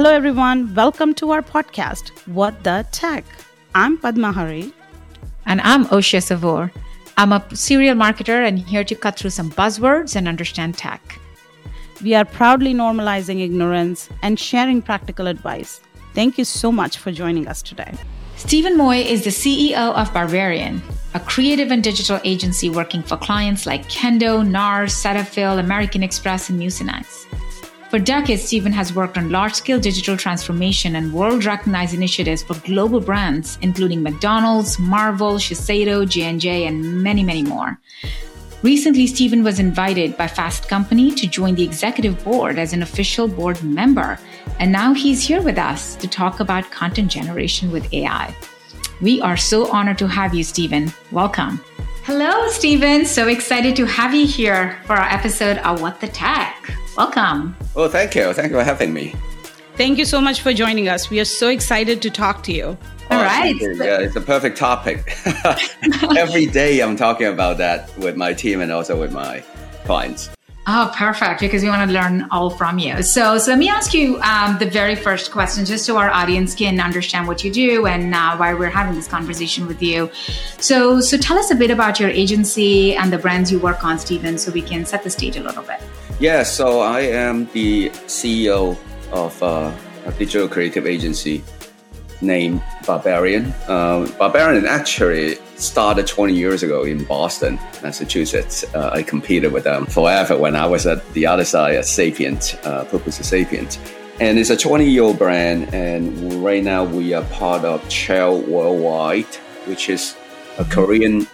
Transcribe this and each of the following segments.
Hello, everyone. Welcome to our podcast, What the Tech. I'm Padma Hari. And I'm Oshia Savor. I'm a serial marketer and here to cut through some buzzwords and understand tech. We are proudly normalizing ignorance and sharing practical advice. Thank you so much for joining us today. Stephen Moy is the CEO of Barbarian, a creative and digital agency working for clients like Kendo, NARS, Cetaphil, American Express, and Mucinex. For decades, Stephen has worked on large scale digital transformation and world recognized initiatives for global brands, including McDonald's, Marvel, Shiseido, J&J, and many, many more. Recently, Stephen was invited by Fast Company to join the executive board as an official board member. And now he's here with us to talk about content generation with AI. We are so honored to have you, Stephen. Welcome. Hello, Stephen. So excited to have you here for our episode of What the Tech. Welcome. Well, thank you. Thank you for having me. Thank you so much for joining us. We are so excited to talk to you. All oh, right. Yeah, it's a perfect topic. Every day I'm talking about that with my team and also with my clients. Oh, perfect. Because we want to learn all from you. So, so let me ask you um, the very first question, just so our audience can understand what you do and uh, why we're having this conversation with you. So, so tell us a bit about your agency and the brands you work on, Stephen, so we can set the stage a little bit. Yeah, so I am the CEO of uh, a digital creative agency named Barbarian. Uh, Barbarian actually started 20 years ago in Boston, Massachusetts. Uh, I competed with them forever when I was at the other side at Sapient, uh, Publicis Sapient. And it's a 20 year old brand, and right now we are part of Cheil Worldwide, which is a Korean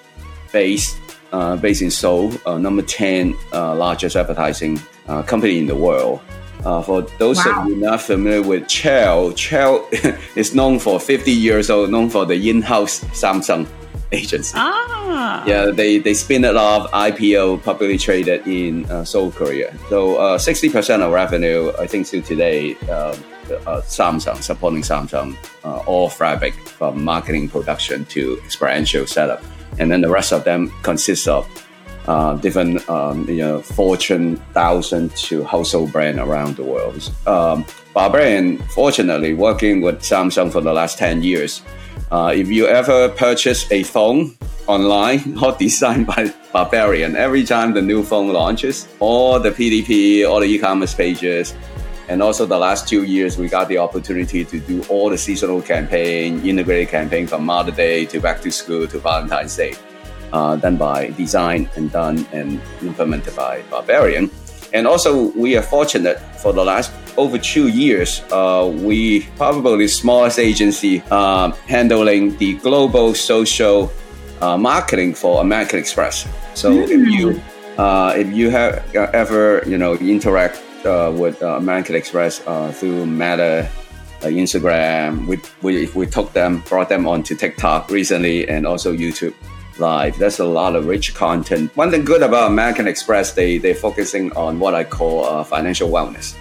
based uh, based in Seoul, uh, number 10 uh, largest advertising uh, company in the world. Uh, for those wow. of you not familiar with Cheil, Cheil is known for 50 years old, known for the in-house Samsung agency. Ah. Yeah, they, they spin it off, IPO, publicly traded in uh, Seoul, Korea. So uh, 60% of revenue, I think still today, uh, uh Samsung, supporting Samsung, uh, all fabric from marketing production to experiential setup and then the rest of them consists of uh, different um, you know Fortune thousand to household brand around the world. Um, Barbarian, fortunately, working with Samsung for the last ten years. Uh, if you ever purchase a phone online or designed by Barbarian, every time the new phone launches, all the PDP, all the e-commerce pages, and also the last two years, we got the opportunity to do all the seasonal campaign, integrated campaign from Mother Day to back to school to Valentine's Day, uh, done by design and done and implemented by Barbarian. And also, we are fortunate for the last over two years, uh, we probably the smallest agency uh, handling the global social uh, marketing for American Express. So mm. if you uh, if you have uh, ever you know interact uh, with uh, American Express uh, through Meta, uh, Instagram. We, we, we took them, brought them onto TikTok recently and also YouTube Live. That's a lot of rich content. One thing good about American Express, they, they're focusing on what I call uh, financial wellness.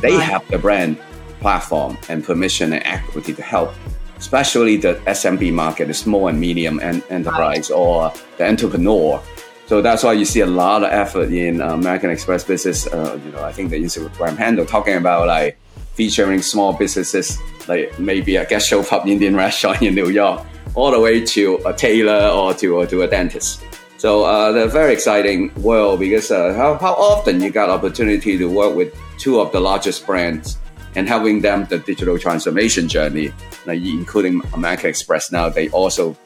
They right. have the brand platform and permission and equity to help especially the SMB market, the small and medium enterprise or the entrepreneur so that's why you see a lot of effort in uh, American Express business. Uh, you know, I think the Instagram handle talking about like featuring small businesses, like maybe a gastropub Indian restaurant in New York, all the way to a tailor or to or to a dentist. So uh, they're very exciting world because uh, how, how often you got opportunity to work with two of the largest brands and helping them the digital transformation journey, like including American Express. Now they also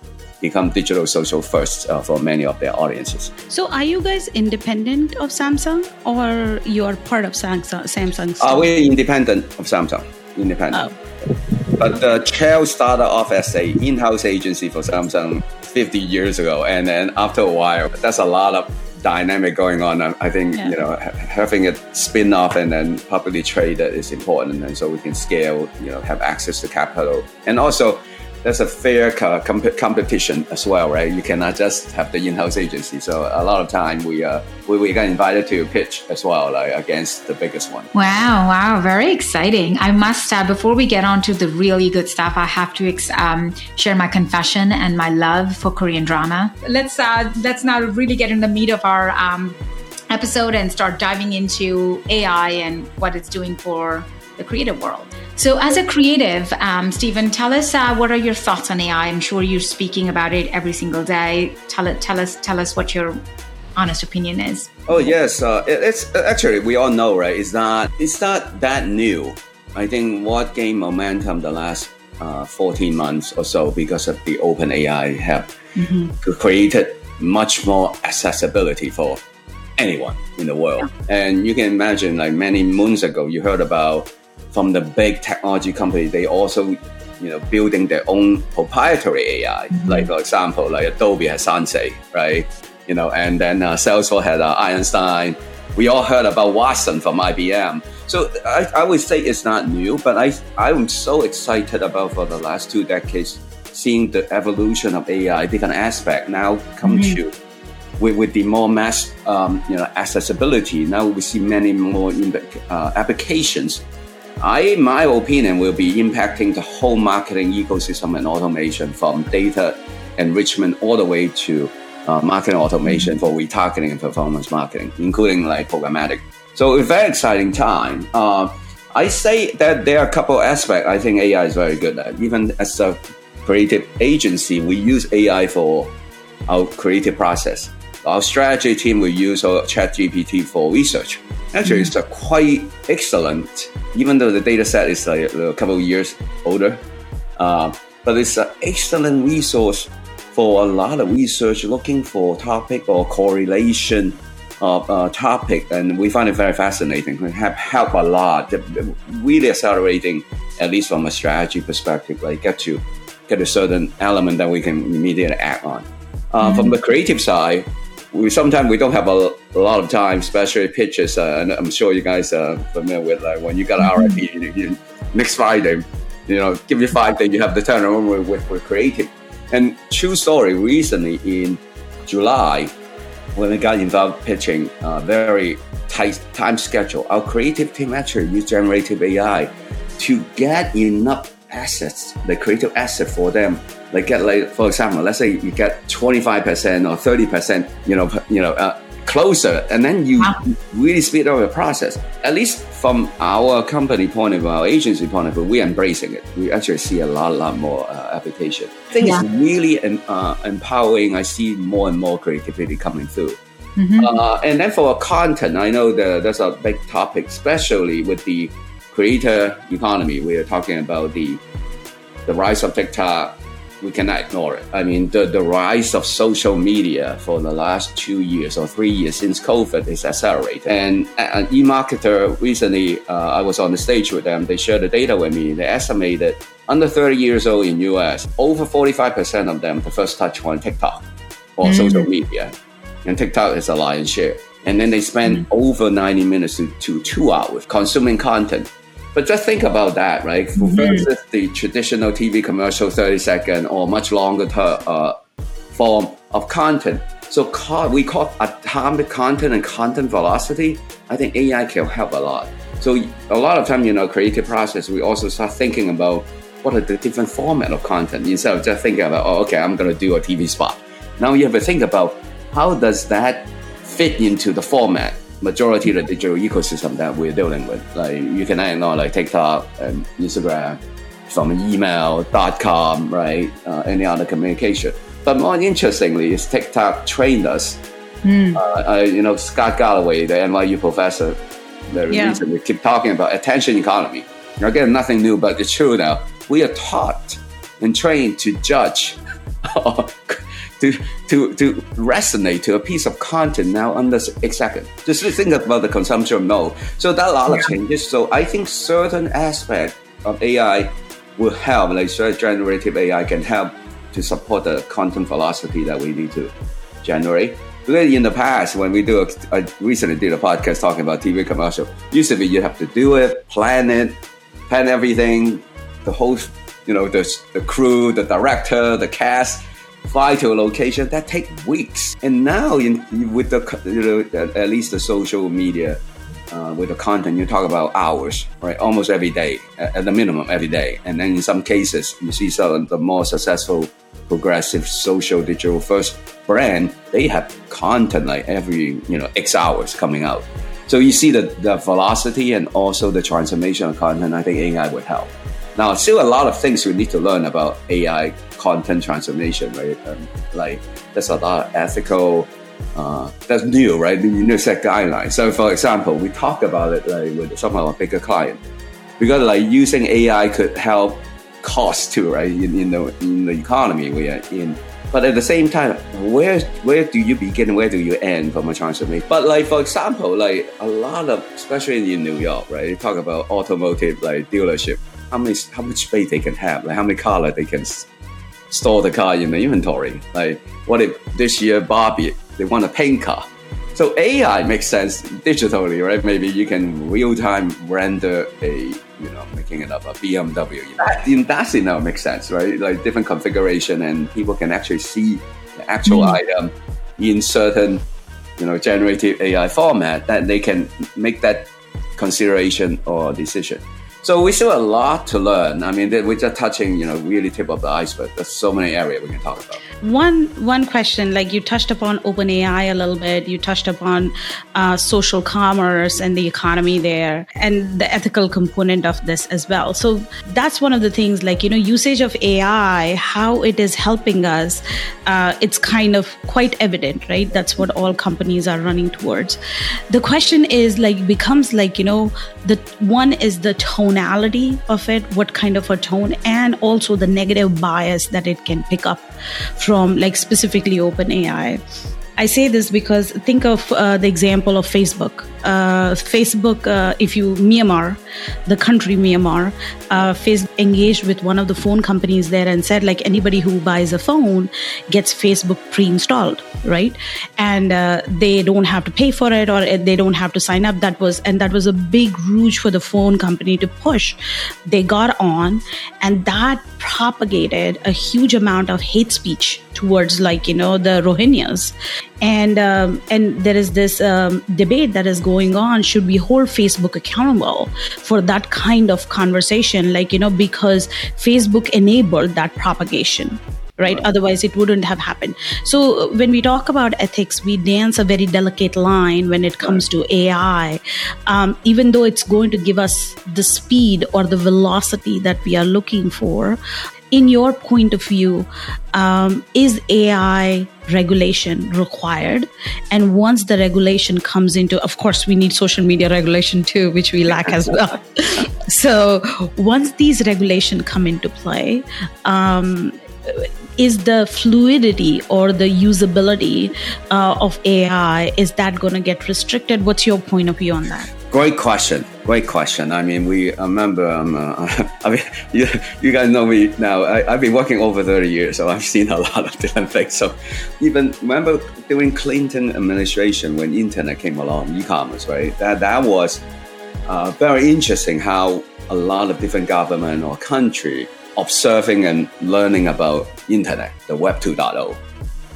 become digital social first uh, for many of their audiences. So, are you guys independent of Samsung, or you are part of Samsung? Samsung. Uh, we're independent of Samsung. Independent. Oh. But the Cheil started off as a in-house agency for Samsung 50 years ago, and then after a while, that's a lot of dynamic going on. I think yeah. you know having it spin off and then publicly traded is important, and so we can scale. You know, have access to capital, and also that's a fair comp- competition as well, right? You cannot just have the in-house agency. So a lot of time we uh, we, we got invited to pitch as well, like against the biggest one. Wow, wow, very exciting! I must uh, before we get on to the really good stuff, I have to ex- um, share my confession and my love for Korean drama. Let's uh, let's now really get in the meat of our um, episode and start diving into AI and what it's doing for the creative world. So, as a creative, um, Stephen, tell us uh, what are your thoughts on AI? I'm sure you're speaking about it every single day. Tell it, tell us, tell us what your honest opinion is. Oh yes, uh, it's actually we all know, right? It's not it's not that new. I think what gained momentum the last uh, 14 months or so because of the OpenAI have mm-hmm. created much more accessibility for anyone in the world. Yeah. And you can imagine, like many moons ago, you heard about from the big technology company, they also, you know, building their own proprietary AI. Mm-hmm. Like for example, like Adobe has Sensei, right? You know, and then uh, Salesforce had uh, Einstein. We all heard about Watson from IBM. So I, I would say it's not new, but I I'm so excited about for the last two decades seeing the evolution of AI, different aspect now come mm-hmm. to with, with the more mass um, you know accessibility. Now we see many more uh, applications. I, my opinion, will be impacting the whole marketing ecosystem and automation from data enrichment all the way to uh, marketing automation for retargeting and performance marketing, including like programmatic. So a very exciting time. Uh, I say that there are a couple aspects I think AI is very good at. Even as a creative agency, we use AI for our creative process. Our strategy team will use our ChatGPT for research. Actually, mm-hmm. it's quite excellent, even though the data set is like a couple of years older. Uh, but it's an excellent resource for a lot of research looking for topic or correlation of uh, topic, and we find it very fascinating. It have helped a lot, really accelerating, at least from a strategy perspective, like get to get a certain element that we can immediately act on. Uh, mm-hmm. From the creative side, we sometimes we don't have a, a lot of time, especially pitches, uh, and I'm sure you guys are familiar with like when you got an mm-hmm. RFP you, you, next Friday, you know, give you five days, you have the turnaround with, with creative. And true story, recently in July, when we got involved pitching, uh, very tight time schedule, our creative team actually used generative AI to get enough assets, the creative asset for them. Like get like for example, let's say you get twenty five percent or thirty percent, you know, you know, uh, closer, and then you wow. really speed up the process. At least from our company point of view, our agency point of view, we're embracing it. We actually see a lot, lot more uh, application. I think yeah. it's really uh, empowering. I see more and more creativity coming through. Mm-hmm. Uh, and then for content, I know that that's a big topic, especially with the creator economy. We are talking about the the rise of TikTok. We cannot ignore it. I mean, the, the rise of social media for the last two years or three years since COVID is accelerated. And an eMarketer recently, uh, I was on the stage with them. They shared the data with me. They estimated under 30 years old in US, over 45% of them the first touch on TikTok or mm-hmm. social media. And TikTok is a lion's share. And then they spend mm-hmm. over 90 minutes to, to two hours consuming content but just think about that, right? Mm-hmm. Versus the traditional TV commercial, 30 second or much longer ter- uh, form of content. So call, we call atomic content and content velocity. I think AI can help a lot. So a lot of time, you know, creative process, we also start thinking about what are the different format of content instead of just thinking about, oh, okay, I'm going to do a TV spot. Now you have to think about how does that fit into the format majority of the digital ecosystem that we're dealing with. Like you can ignore like TikTok and Instagram, from email.com, right? Uh, any other communication. But more interestingly, is TikTok trained us. Mm. Uh, uh, you know, Scott Galloway, the NYU professor, very yeah. recently keep talking about attention economy. Again, nothing new, but it's true now. We are taught and trained to judge to, to, to resonate to a piece of content now under a second. Just think about the consumption mode. So that a lot of changes. So I think certain aspect of AI will help, like generative AI can help to support the content velocity that we need to generate. Because in the past, when we do, a, I recently did a podcast talking about TV commercial. Used to be you have to do it, plan it, plan everything, the whole, you know, the the crew, the director, the cast a location that take weeks. And now, in, with the you know, at least the social media, uh, with the content, you talk about hours, right? Almost every day, at the minimum, every day. And then in some cases, you see some of the more successful, progressive, social, digital first brand, they have content like every you know X hours coming out. So you see the, the velocity and also the transformation of content, I think AI would help. Now, still a lot of things we need to learn about AI content transformation, right? Um, like there's a lot of ethical, uh, that's new, right? You to set guidelines. So, for example, we talk about it like with some of our bigger client because like using AI could help cost too, right? In, in the in the economy we are in. But at the same time, where where do you begin? Where do you end from a transformation? But like for example, like a lot of, especially in New York, right? You talk about automotive like dealership. How many how much space they can have? Like how many color they can store the car in the inventory? Like what if this year Barbie they want a paint car? So AI makes sense digitally, right? Maybe you can real time render a, you know, making it up a BMW. That, that's now makes sense, right? Like different configuration, and people can actually see the actual mm. item in certain, you know, generative AI format that they can make that consideration or decision. So we still a lot to learn. I mean, we're just touching, you know, really tip of the iceberg. There's so many areas we can talk about. One one question, like you touched upon OpenAI a little bit. You touched upon uh, social commerce and the economy there, and the ethical component of this as well. So that's one of the things, like you know, usage of AI, how it is helping us. Uh, it's kind of quite evident, right? That's what all companies are running towards. The question is like becomes like you know, the one is the tone tonality of it, what kind of a tone, and also the negative bias that it can pick up from, like specifically OpenAI. I say this because think of uh, the example of Facebook. Uh, Facebook, uh, if you Myanmar, the country Myanmar, uh, Facebook engaged with one of the phone companies there and said like anybody who buys a phone gets Facebook pre-installed, right? And they don't have to pay for it or they don't have to sign up. That was and that was a big rouge for the phone company to push. They got on, and that propagated a huge amount of hate speech towards like you know the Rohingyas, and um, and there is this um, debate that is going on: should we hold Facebook accountable for that kind of conversation? Like you know because Facebook enabled that propagation. Right? Otherwise, it wouldn't have happened. So, when we talk about ethics, we dance a very delicate line when it comes to AI. Um, even though it's going to give us the speed or the velocity that we are looking for, in your point of view, um, is AI regulation required? And once the regulation comes into, of course, we need social media regulation too, which we lack as well. so once these regulation come into play, um, is the fluidity or the usability uh, of AI is that going to get restricted? What's your point of view on that? Great question. Great question. I mean, we I remember. Um, uh, I mean, you, you guys know me now. I, have been working over thirty years, so I've seen a lot of different things. So, even remember during Clinton administration when internet came along, e-commerce, right? That that was uh, very interesting. How a lot of different government or country observing and learning about internet, the Web 2.0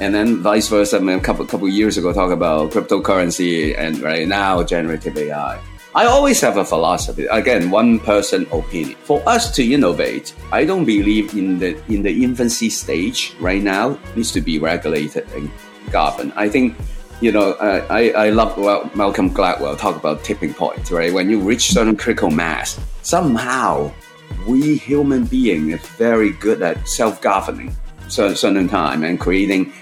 and then vice versa. I mean, a couple couple years ago, talk about cryptocurrency, and right now generative AI. I always have a philosophy. Again, one person opinion. For us to innovate, I don't believe in the in the infancy stage right now needs to be regulated and governed. I think you know, I, I love well, Malcolm Gladwell talk about tipping points, right? When you reach certain critical mass, somehow we human beings are very good at self-governing certain time and creating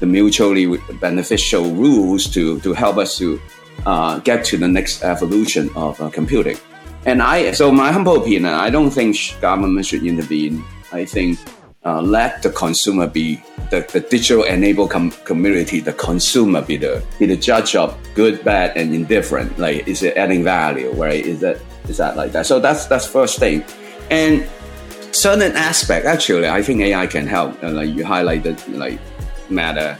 the mutually beneficial rules to, to help us to uh, get to the next evolution of uh, computing. And I, so my humble opinion, I don't think government should intervene. I think uh, let the consumer be the, the digital enabled com- community, the consumer be the be the judge of good, bad, and indifferent. Like, is it adding value? Right? Is that is that like that? So that's that's first thing. And certain aspect, actually, I think AI can help. Uh, like you highlighted, like Meta,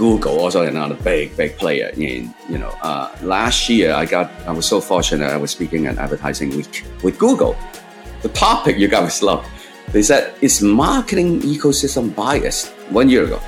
Google also another big big player in you know uh, last year I got I was so fortunate I was speaking at advertising week with Google. The topic you guys love. They said is marketing ecosystem biased one year ago.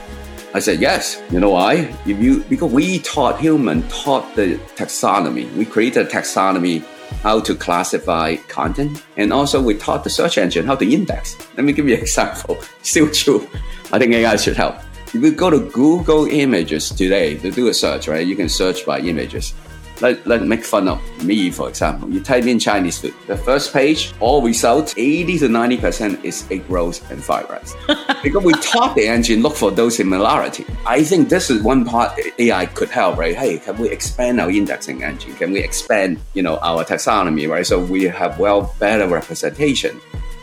I said yes. You know why? If you because we taught human taught the taxonomy. We created a taxonomy how to classify content, and also we taught the search engine how to index. Let me give you an example. Still true. I think AI should help. If you go to Google Images today to do a search, right, you can search by images. Let, let make fun of me, for example. You type in Chinese food. The first page, all results, 80 to 90% is egg rolls and fried rice. because we taught the engine look for those similarity. I think this is one part AI could help, right? Hey, can we expand our indexing engine? Can we expand, you know, our taxonomy, right? So we have well better representation.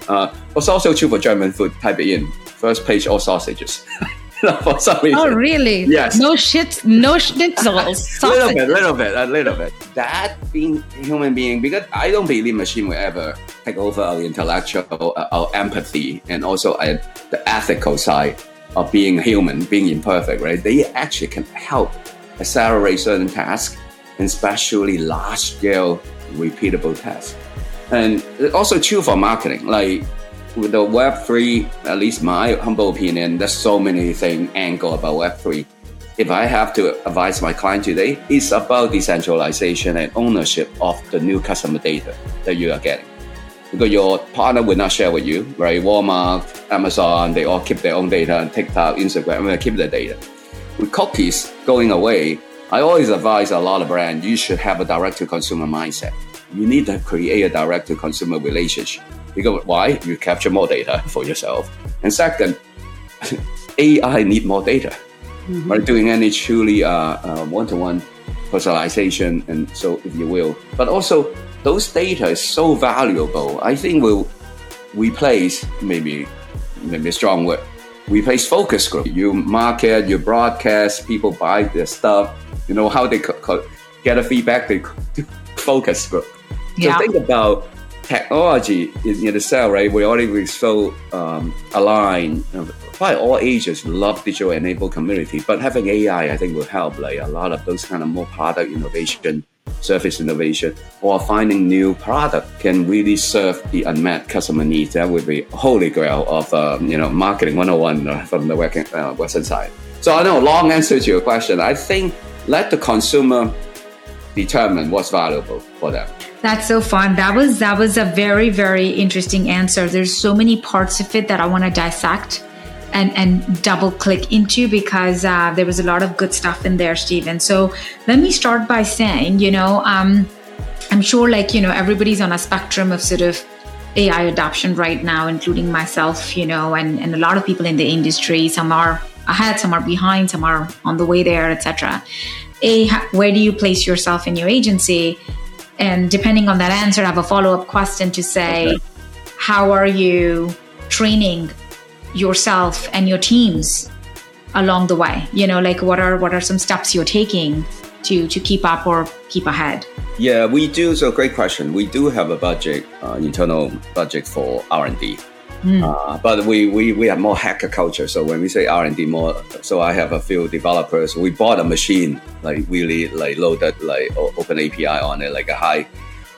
Uh, it's also true for German food. Type it in. First page, all sausages. for some reason. Oh, really? Yes. No shit, no schnitzels. little bit, a little bit, a little bit. That being human being, because I don't believe machine will ever take over our intellectual, uh, our empathy, and also uh, the ethical side of being human, being imperfect, right? They actually can help accelerate certain tasks, and especially large scale, repeatable tasks. And also true for marketing. Like with the Web3, at least my humble opinion, there's so many things angle about Web3. If I have to advise my client today, it's about decentralization and ownership of the new customer data that you are getting. Because your partner will not share with you, right? Walmart, Amazon, they all keep their own data, and TikTok, Instagram, they keep their data. With cookies going away, I always advise a lot of brands, you should have a direct to consumer mindset. You need to create a direct to consumer relationship because why? You capture more data for yourself. And second, AI need more data. Mm-hmm. Right? Doing any truly one to one personalization, and so if you will. But also, those data is so valuable. I think will replace maybe maybe a strong word. Replace focus group. You market, you broadcast, people buy their stuff. You know how they co- co- get a feedback. They focus group. So yeah. think about technology in, in itself, right? We already so um, aligned. Probably all ages love digital enabled community, but having AI, I think, will help. Like a lot of those kind of more product innovation, service innovation, or finding new product can really serve the unmet customer needs. That would be holy grail of um, you know marketing 101 uh, from the uh, Western side. So I know long answer to your question. I think let the consumer determine what's valuable for them. That's so fun. That was that was a very very interesting answer. There's so many parts of it that I want to dissect and and double click into because uh, there was a lot of good stuff in there, Stephen. So let me start by saying, you know, um, I'm sure like you know everybody's on a spectrum of sort of AI adoption right now, including myself, you know, and and a lot of people in the industry. Some are ahead, some are behind, some are on the way there, etc. A, where do you place yourself in your agency? And depending on that answer, I have a follow up question to say, okay. how are you training yourself and your teams along the way? You know, like what are what are some steps you're taking to to keep up or keep ahead? Yeah, we do. So great question. We do have a budget, uh, internal budget for R and D. Mm. Uh, but we, we, we have more hacker culture. So when we say R and D more, so I have a few developers. We bought a machine like really like loaded like open API on it, like a high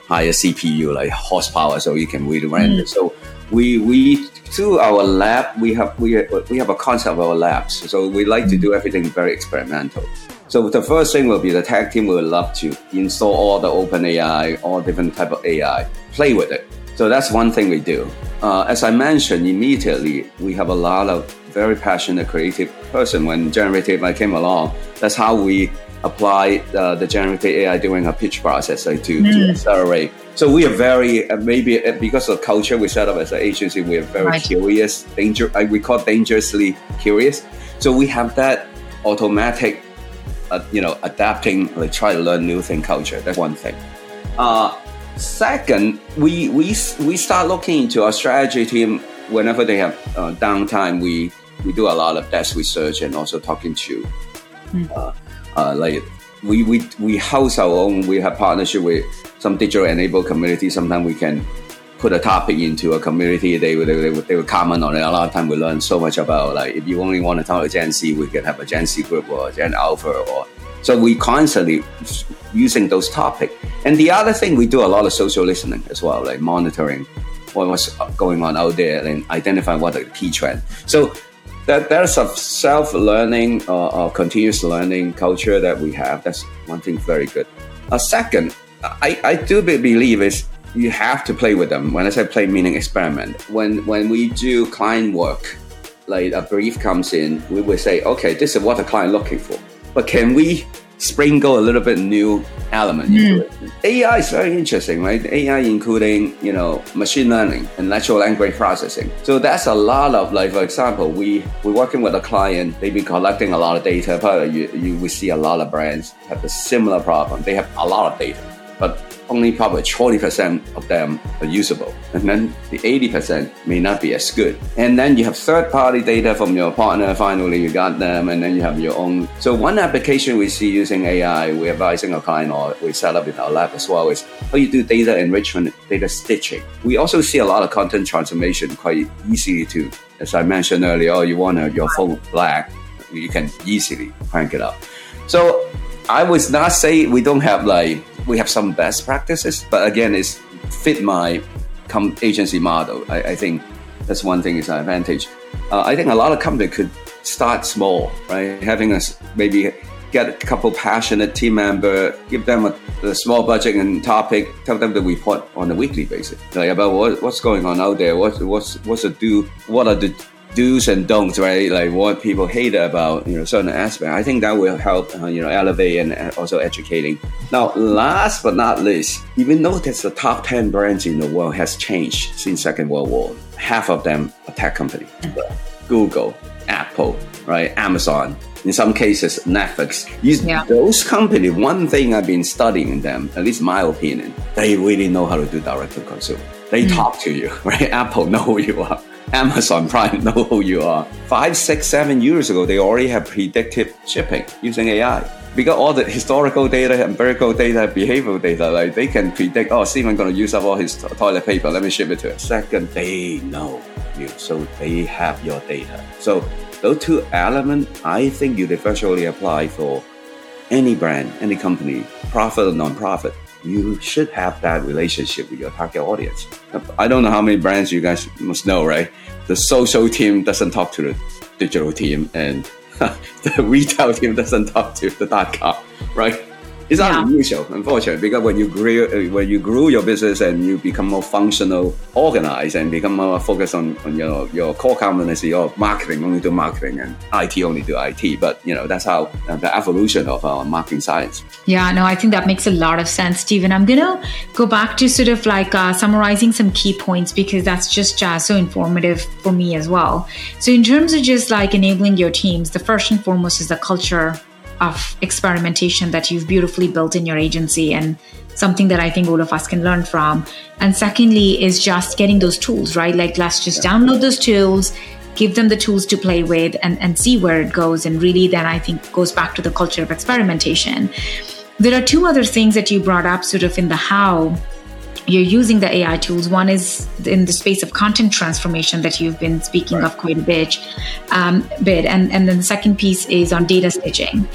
higher CPU like horsepower, so you can really render. Mm. So we we through our lab we have we we have a concept of our labs. So we like to do everything very experimental. So the first thing will be the tech team will love to install all the open AI, all different type of AI, play with it so that's one thing we do. Uh, as I mentioned, immediately we have a lot of very passionate, creative person. When generative AI came along, that's how we apply uh, the generative AI during our pitch process like, to, mm. to accelerate. So we are very uh, maybe uh, because of culture we set up as an agency, we are very right. curious, danger. we call dangerously curious. So we have that automatic, uh, you know, adapting, like try to learn new thing culture. That's one thing. Uh, Second, we we we start looking into our strategy team whenever they have uh, downtime. We we do a lot of desk research and also talking to mm. uh, uh, like we, we we house our own. We have partnership with some digital enabled community. Sometimes we can put a topic into a community. They would they, they, they would comment on it. A lot of time we learn so much about like if you only want to talk to Gen Z, we can have a Gen Z group or Gen Alpha or so we constantly using those topics. And the other thing, we do a lot of social listening as well, like monitoring what was going on out there and identify what are the key trends. So that there's a self-learning or, uh, continuous learning culture that we have. That's one thing very good. A second, I, I do believe is you have to play with them. When I say play, meaning experiment. When when we do client work, like a brief comes in, we will say, okay, this is what the client looking for but can we sprinkle a little bit new element into hmm. it. AI is very interesting, right? AI including, you know, machine learning and natural language processing. So that's a lot of like, for example, we, we're working with a client, they've been collecting a lot of data. Probably you, you will see a lot of brands have a similar problem. They have a lot of data, but only probably 20% of them are usable. And then the 80% may not be as good. And then you have third party data from your partner. Finally, you got them. And then you have your own. So one application we see using AI, we're advising a client or we set up in our lab as well is how you do data enrichment, data stitching. We also see a lot of content transformation quite easily too. As I mentioned earlier, you want your phone black, you can easily crank it up. So I would not say we don't have like we have some best practices, but again, it's fit my com- agency model. I, I, think that's one thing is an advantage. Uh, I think a lot of company could start small, right? Having us maybe get a couple passionate team member, give them a, a, small budget and topic, tell them to report on a weekly basis, like about what, what's going on out there, what, what's what's the do, what are the do's and don'ts, right? Like what people hate about you know certain aspect. I think that will help uh, you know elevate and also educating. Now, last but not least, even though that's the top ten brands in the world has changed since Second World War, half of them are tech company. Google, Apple, right? Amazon. In some cases, Netflix. These, yeah. Those companies, one thing I've been studying them, at least my opinion, they really know how to do direct to consumer. They mm. talk to you, right? Apple know who you are. Amazon Prime know who you are. Five, six, seven years ago, they already have predictive shipping using AI. Because all the historical data, empirical data, behavioral data, like they can predict, oh, Steven going to use up all his toilet paper. Let me ship it to him. Second, they know you, so they have your data. So those two elements, I think universally apply for any brand, any company, profit or non-profit you should have that relationship with your target audience. I don't know how many brands you guys must know, right? The social team doesn't talk to the digital team, and the retail team doesn't talk to the dot com, right? It's yeah. unusual, unfortunately, because when you grew uh, when you grew your business and you become more functional, organized, and become more focused on, on your your core competency your marketing, only do marketing, and IT only do IT. But you know that's how uh, the evolution of our marketing science. Yeah, no, I think that makes a lot of sense, Steven. I'm gonna go back to sort of like uh, summarizing some key points because that's just uh, so informative for me as well. So in terms of just like enabling your teams, the first and foremost is the culture of experimentation that you've beautifully built in your agency and something that I think all of us can learn from. And secondly, is just getting those tools, right? Like, let's just download those tools, give them the tools to play with, and, and see where it goes. And really, then I think goes back to the culture of experimentation. There are two other things that you brought up, sort of in the how you're using the AI tools. One is in the space of content transformation that you've been speaking right. of quite a bit, um, bit, and and then the second piece is on data stitching.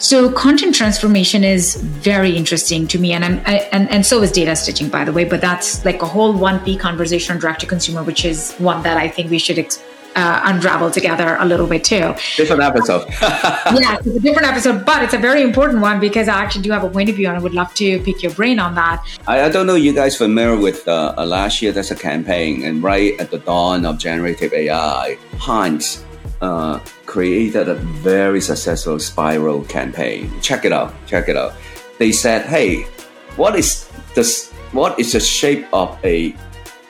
So content transformation is very interesting to me, and I'm, I, and and so is data stitching, by the way. But that's like a whole one P conversation on direct to consumer, which is one that I think we should ex- uh, unravel together a little bit too. Different episode. yeah, it's a different episode, but it's a very important one because I actually do have a point of view and I would love to pick your brain on that. I, I don't know you guys familiar with uh, last year there's a campaign and right at the dawn of generative AI, Heinz uh, created a very successful spiral campaign. Check it out. Check it out. They said, "Hey, what is this? What is the shape of a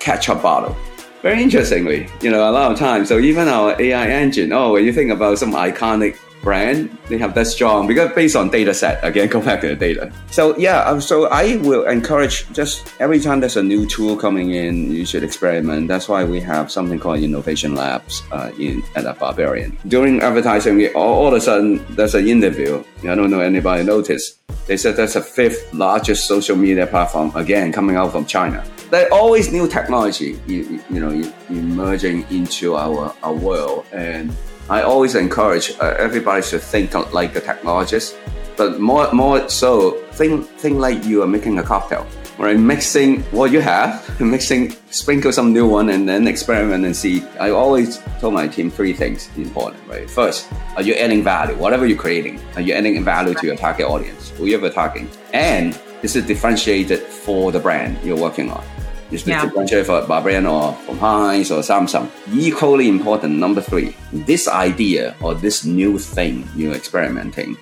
ketchup bottle?" Very interestingly, you know, a lot of times, so even our AI engine, oh, when you think about some iconic brand, they have that strong because based on data set, again, go back to the data. So yeah, um, so I will encourage just every time there's a new tool coming in, you should experiment. That's why we have something called innovation labs uh, in at a Barbarian. During advertising, we all, all of a sudden there's an interview. I don't know anybody noticed. They said that's the fifth largest social media platform again coming out from China there always new technology, you, you know, emerging into our, our world. And I always encourage uh, everybody to think like a technologist, but more more so think think like you are making a cocktail. Right, mixing what you have, mixing, sprinkle some new one, and then experiment and see. I always tell my team three things important. Right, first, are you adding value? Whatever you're creating, are you adding value to your target audience, Who you're targeting, and is it differentiated for the brand you're working on? Is the yeah. differentiate for Barbarian or from Heinz or Samsung. Equally important, number three, this idea or this new thing you're experimenting,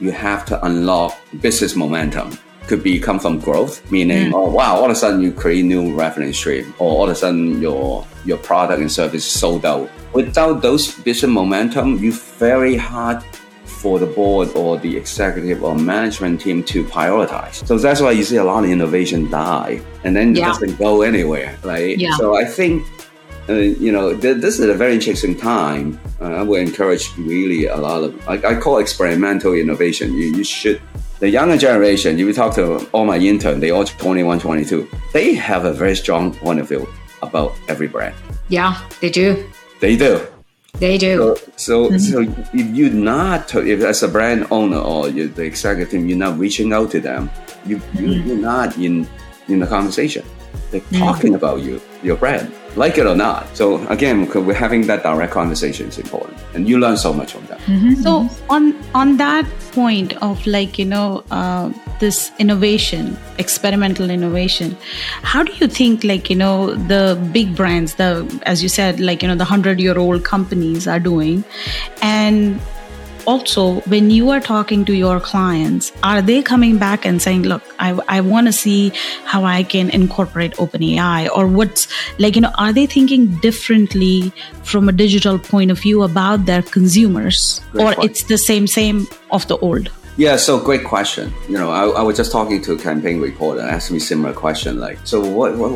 you have to unlock business momentum. Could be come from growth, meaning, mm. oh wow, all of a sudden you create new revenue stream, or all of a sudden your your product and service sold out. Without those business momentum, you very hard for the board or the executive or management team to prioritize. So that's why you see a lot of innovation die and then it doesn't go anywhere, right? Yeah. So I think, uh, you know, th- this is a very interesting time. Uh, I would encourage really a lot of, I, I call experimental innovation. You, you should, the younger generation, if you talk to all my interns, they all 21, 22, they have a very strong point of view about every brand. Yeah, they do. They do. They do. So, so, mm-hmm. so if you're not, if as a brand owner or the executive you're not reaching out to them, you, you mm-hmm. you're not in in the conversation. They're talking about you, your brand, like it or not. So again, we're having that direct conversation is important, and you learn so much from that. So on on that point of like you know uh, this innovation, experimental innovation, how do you think like you know the big brands, the as you said like you know the hundred year old companies are doing, and also when you are talking to your clients are they coming back and saying look i, I want to see how i can incorporate openai or what's like you know are they thinking differently from a digital point of view about their consumers Great or point. it's the same same of the old Yeah, so great question. You know, I, I was just talking to a campaign reporter asked me similar question like, so what, what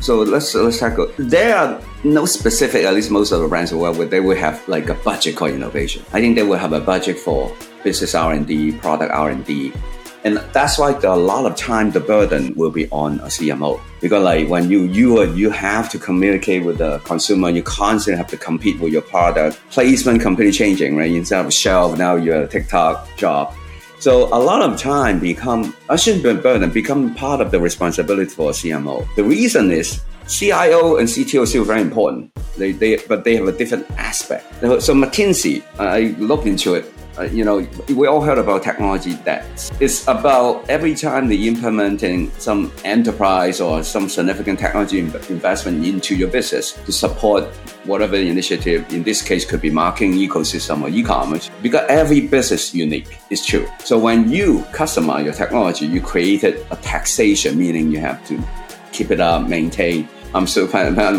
so let's let's tackle. There are no specific, at least most of the brands work with, they will have like a budget called innovation. I think they will have a budget for business R and D, product R and D, and that's why the, a lot of time the burden will be on a CMO because like when you you are, you have to communicate with the consumer, you constantly have to compete with your product placement, completely changing right. Instead of shelf, now you're a TikTok job. So a lot of time become I shouldn't be burden become part of the responsibility for a CMO. The reason is CIO and CTO still very important. They, they but they have a different aspect. So McKinsey, I looked into it. Uh, you know, we all heard about technology debt. It's about every time they implementing some enterprise or some significant technology in- investment into your business to support whatever initiative. In this case, could be marketing ecosystem or e-commerce. Because every business unique is true. So when you customize your technology, you created a taxation, meaning you have to keep it up, maintain. I'm so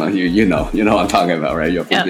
you you know you know what I'm talking about, right? Your Yeah.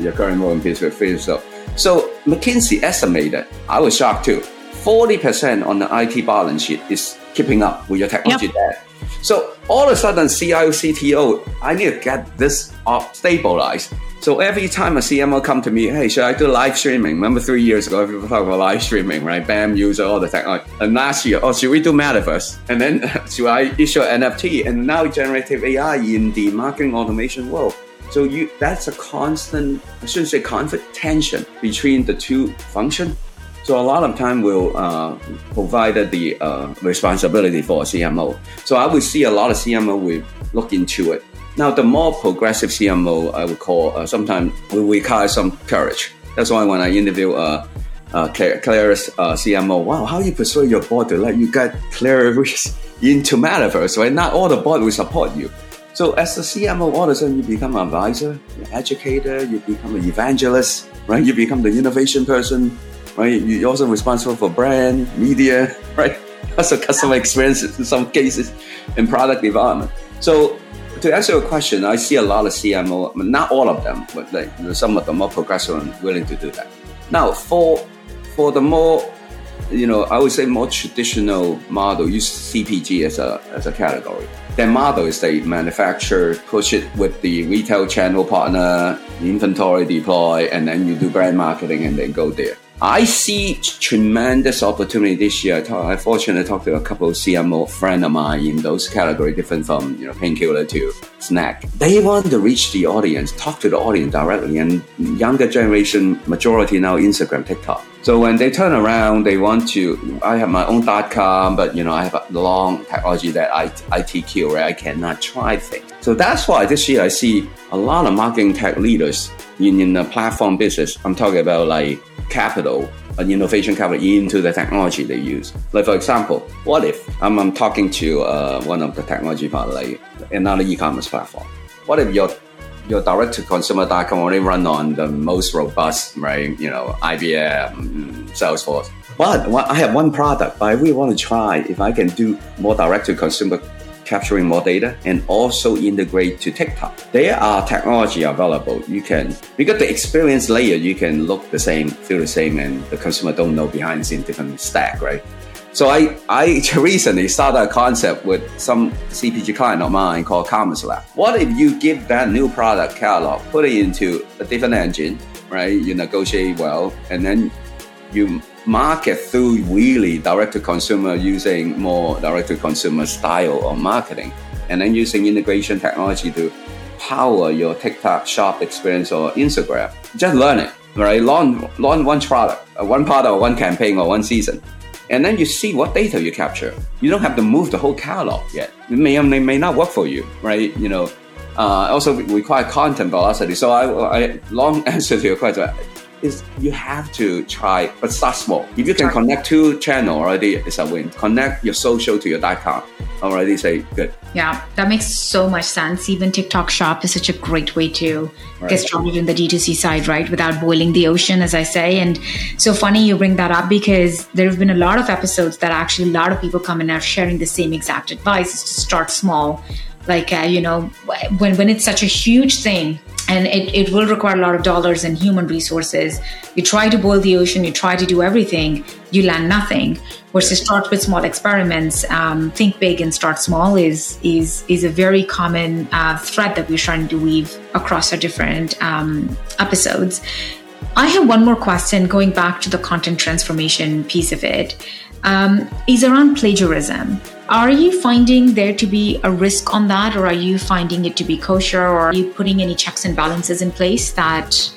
your current role in business field. So, so McKinsey estimated, I was shocked too. Forty percent on the IT balance sheet is keeping up with your technology debt. So all of a sudden, CIO, CTO, I need to get this up stabilized. So every time a CMO come to me, hey, should I do live streaming? Remember three years ago, people talk about live streaming, right? Bambuser, all the technology. And last year, oh, should we do metaverse? And then should I issue NFT? And now generative AI in the marketing automation world. So you that's a constant, I shouldn't say conflict, tension between the two function. So a lot of time will uh, provide the uh, responsibility for a CMO. So I would see a lot of CMO will look into it. Now the more progressive CMO, I would call uh, sometimes we require some courage. That's why when I interview uh, uh, Claire, Claire's uh, CMO, wow, how you persuade your board to let you get Claire into metaverse, right? Not all the board will support you. So as a CMO, all of a sudden you become an advisor, an educator, you become an evangelist, right? You become the innovation person, right? You're also responsible for brand, media, right? Also customer experience in some cases, and product development. So to answer your question, I see a lot of CMO, not all of them, but like some of them more progressive and willing to do that. Now, for for the more, you know, I would say more traditional model, use CPG as a as a category. Their model is they manufacture, push it with the retail channel partner, inventory deploy, and then you do brand marketing and then go there. I see tremendous opportunity this year. I, talk, I fortunately talked to a couple of CMO friend of mine in those categories, different from you know painkiller to snack. They want to reach the audience, talk to the audience directly, and younger generation majority now Instagram, TikTok. So when they turn around, they want to. I have my own dot com, but you know I have a long technology that I ITQ, right? I cannot try things. So that's why this year I see a lot of marketing tech leaders in, in the platform business. I'm talking about like capital, an innovation capital into the technology they use. Like for example, what if I'm, I'm talking to uh, one of the technology part, like another e-commerce platform. What if your your direct to consumer can only run on the most robust, right? You know, IBM, Salesforce. But I have one product, but I really want to try if I can do more direct to consumer capturing more data and also integrate to TikTok. There are technology available. You can because the experience layer you can look the same, feel the same, and the consumer don't know behind the scene different stack, right? So I, I recently started a concept with some CPG client of mine called Commerce Lab. What if you give that new product catalog, put it into a different engine, right? You negotiate well, and then you market through really direct to consumer using more direct to consumer style of marketing, and then using integration technology to power your TikTok shop experience or Instagram. Just learn it, right? Launch, launch one product, one product, one campaign, or one season and then you see what data you capture. You don't have to move the whole catalog yet. It may or may not work for you, right? You know, uh, also require content velocity. So I, I long answer to your question is you have to try, but start small. If you can connect two channel already, it's a win. Connect your social to your com already say good. Yeah, that makes so much sense. Even TikTok Shop is such a great way to right. get started in the D2C side, right? Without boiling the ocean, as I say. And so funny you bring that up because there have been a lot of episodes that actually a lot of people come in and are sharing the same exact advice is to start small. Like, uh, you know, when, when it's such a huge thing, and it, it will require a lot of dollars and human resources. You try to boil the ocean, you try to do everything, you land nothing. Versus start with small experiments, um, think big and start small is is is a very common uh, thread that we're trying to weave across our different um, episodes. I have one more question going back to the content transformation piece of it. Um, is around plagiarism. Are you finding there to be a risk on that, or are you finding it to be kosher, or are you putting any checks and balances in place that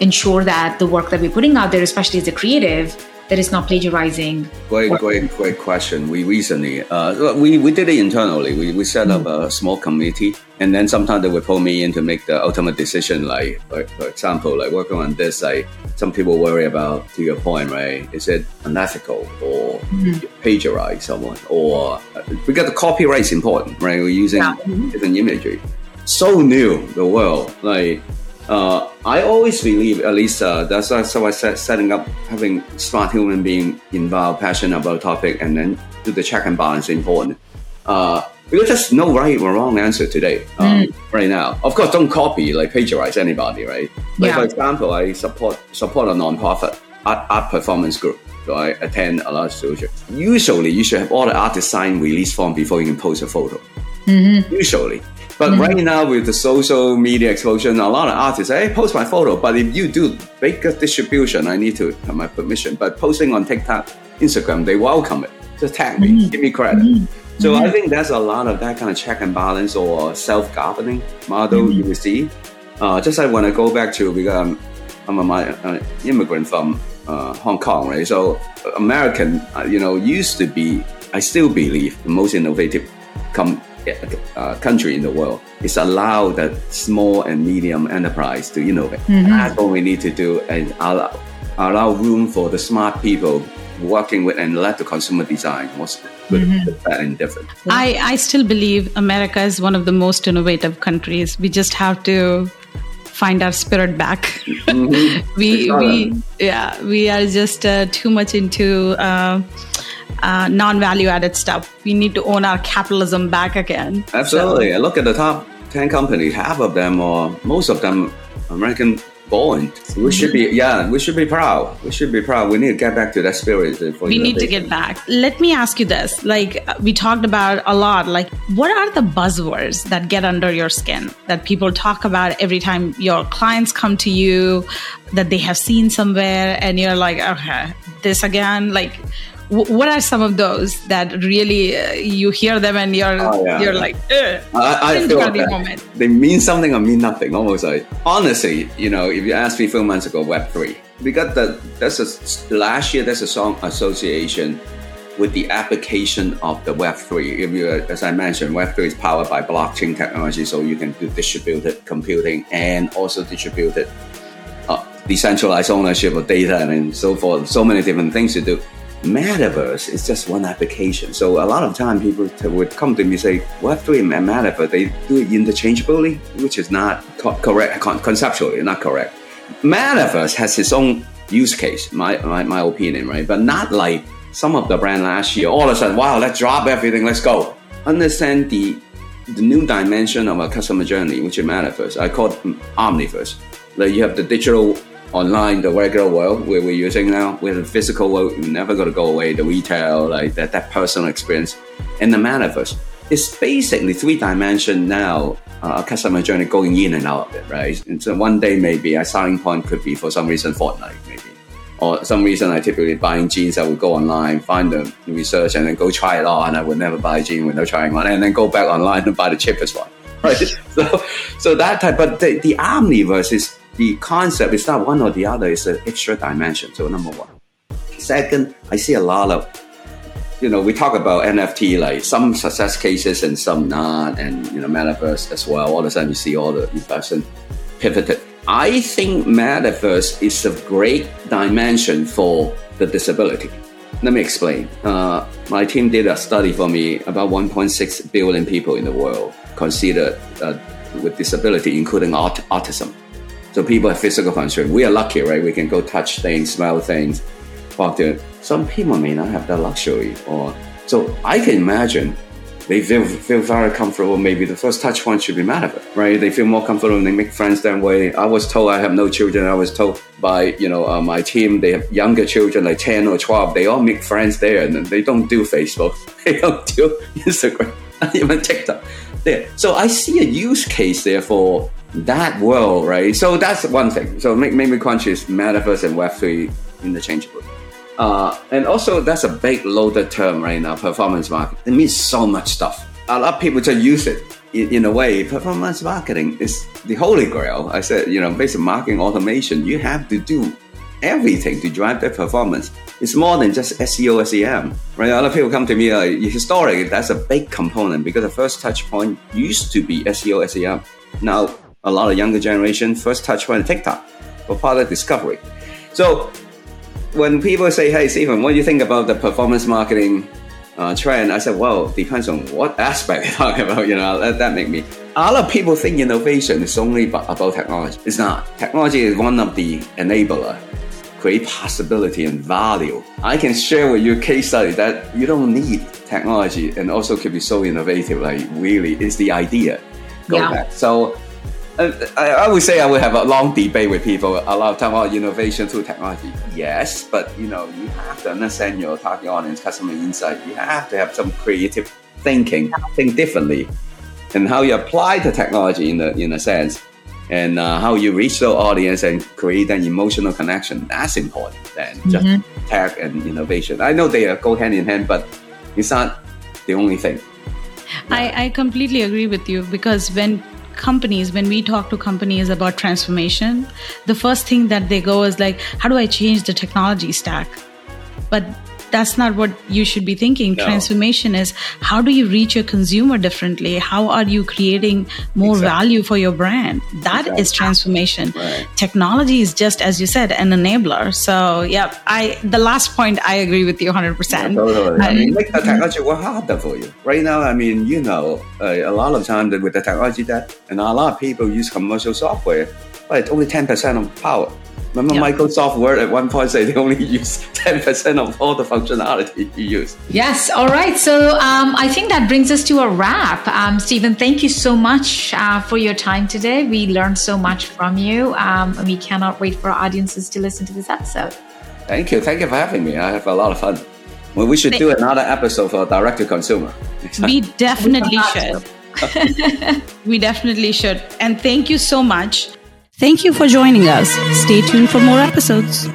ensure that the work that we're putting out there, especially as a creative, that is not plagiarizing? Great, great, great question. We recently, uh, we, we did it internally. We, we set up a small committee, and then sometimes they would pull me in to make the ultimate decision. Like, like for example, like working on this, like some people worry about, to your point, right? Is it unethical or mm-hmm. plagiarize someone? Or uh, because the copyright is important, right? We're using yeah. different imagery. So new, the world, like uh, I always believe, at least uh, that's how I said, setting up, having smart human being involved, passionate about a topic, and then do the check and balance important. Uh, because there's no right or wrong answer today, um, mm. right now. Of course, don't copy, like plagiarize anybody, right? Like yeah. for example, I support support a nonprofit art, art performance group. So I attend a lot of studios. Usually, you should have all the artists sign release form before you can post a photo. Mm-hmm. Usually, but mm-hmm. right now with the social media explosion, a lot of artists say, hey, post my photo. But if you do bigger distribution, I need to have my permission. But posting on TikTok, Instagram, they welcome it. Just tag me, mm-hmm. give me credit. Mm-hmm. So I mm-hmm. think that's a lot of that kind of check and balance or self-governing model mm-hmm. you will see. Uh, just like when I go back to, because I'm, I'm an uh, immigrant from uh, Hong Kong, right? So American, uh, you know, used to be, I still believe, the most innovative com- uh, country in the world is allow the small and medium enterprise to innovate. Mm-hmm. That's what we need to do and allow, allow room for the smart people working with and let the consumer design what's good, mm-hmm. bad, and different. I, I still believe America is one of the most innovative countries. We just have to find our spirit back. Mm-hmm. we we yeah we are just uh, too much into. Uh, uh, non-value added stuff. We need to own our capitalism back again. Absolutely. So, look at the top 10 companies, half of them or most of them American born. We should be, yeah, we should be proud. We should be proud. We need to get back to that spirit. we need to get back. Let me ask you this. Like we talked about a lot, like what are the buzzwords that get under your skin that people talk about every time your clients come to you that they have seen somewhere and you're like, okay, this again, like, what are some of those that really uh, you hear them and you're oh, yeah. you're like I, I feel like they mean something or mean nothing almost like honestly you know if you asked me a few months ago web 3 because the that's a last year there's a song association with the application of the web 3 if you as i mentioned web 3 is powered by blockchain technology so you can do distributed computing and also distributed uh, decentralized ownership of data and so forth so many different things to do metaverse is just one application. So a lot of time people would come to me and say, Web3 and metaverse, they do it interchangeably, which is not co- correct, con- conceptually not correct. Metaverse has its own use case, my, my, my opinion, right? But not like some of the brand last year, all of a sudden, wow, let's drop everything, let's go. Understand the the new dimension of a customer journey, which is metaverse. I call it mm, omniverse. Like you have the digital online, the regular world where we're using now, with the physical world, you're never going to go away, the retail, like that, that personal experience. And the metaverse, it's basically three dimension now, uh, a customer journey going in and out of it, right? And so one day maybe a selling point could be for some reason Fortnite, maybe. Or some reason I typically buying jeans, I would go online, find the research, and then go try it on. I would never buy a jean without trying on, and then go back online and buy the cheapest one. Right? so, so that type, but the, the omniverse is the concept is not one or the other, it's an extra dimension. So number one. Second, I see a lot of you know, we talk about NFT like some success cases and some not, and you know, metaverse as well. All of a sudden, you see all the investment pivoted. I think metaverse is a great dimension for the disability. Let me explain. Uh, my team did a study for me about 1.6 billion people in the world considered uh, with disability, including aut- autism. So people have physical constraint. We are lucky, right? We can go touch things, smell things, talk to. Some people may not have that luxury, or so I can imagine they feel feel very comfortable. Maybe the first touch point should be metaverse, right? They feel more comfortable and they make friends that way. I was told I have no children. I was told by you know uh, my team they have younger children like ten or twelve. They all make friends there, and they don't do Facebook. They don't do Instagram, even TikTok. There. So I see a use case there for that world, right? So that's one thing. So make, make me conscious, metaverse and Web3 interchangeable. Uh, and also, that's a big loaded term right now, performance marketing. It means so much stuff. A lot of people just use it in, in a way. Performance marketing is the holy grail. I said, you know, basic marketing automation, you have to do everything to drive that performance. It's more than just SEO, SEM, right? A lot of people come to me, like, historically, that's a big component because the first touch point used to be SEO, SEM. Now, a lot of younger generation first touch point TikTok for product discovery. So when people say, "Hey, Stephen, what do you think about the performance marketing uh, trend?" I said, "Well, depends on what aspect you're talking about. You know, that, that make me." A lot of people think innovation is only about technology. It's not. Technology is one of the enabler, create possibility and value. I can share with you a case study that you don't need technology and also can be so innovative. Like really, it's the idea. Go yeah. back. So I, I, would say I would have a long debate with people a lot of time about innovation through technology. Yes, but you know you have to understand your target audience, customer insight. You have to have some creative thinking, think differently, and how you apply the technology in the in a sense, and uh, how you reach the audience and create an emotional connection. That's important than mm-hmm. just tech and innovation. I know they go hand in hand, but it's not the only thing. I, I completely agree with you because when companies when we talk to companies about transformation the first thing that they go is like how do i change the technology stack? But that's not what you should be thinking. No. Transformation is how do you reach your consumer differently? How are you creating more exactly. value for your brand? That exactly. is transformation. Right. Technology is just, as you said, an enabler. So, yeah, I the last point I agree with you 100. percent Totally. I mean, make the technology work harder for you. Right now, I mean, you know, uh, a lot of times with the technology that, and a lot of people use commercial software, but it's only 10% of power. Remember yep. Microsoft Word at one point said they only use 10% of all the functionality you use. Yes, all right. So um, I think that brings us to a wrap. Um, Stephen, thank you so much uh, for your time today. We learned so much from you. Um, and we cannot wait for our audiences to listen to this episode. Thank you. Thank you for having me. I have a lot of fun. Well, we should thank do another episode for direct to consumer. We definitely should. we definitely should. And thank you so much Thank you for joining us. Stay tuned for more episodes.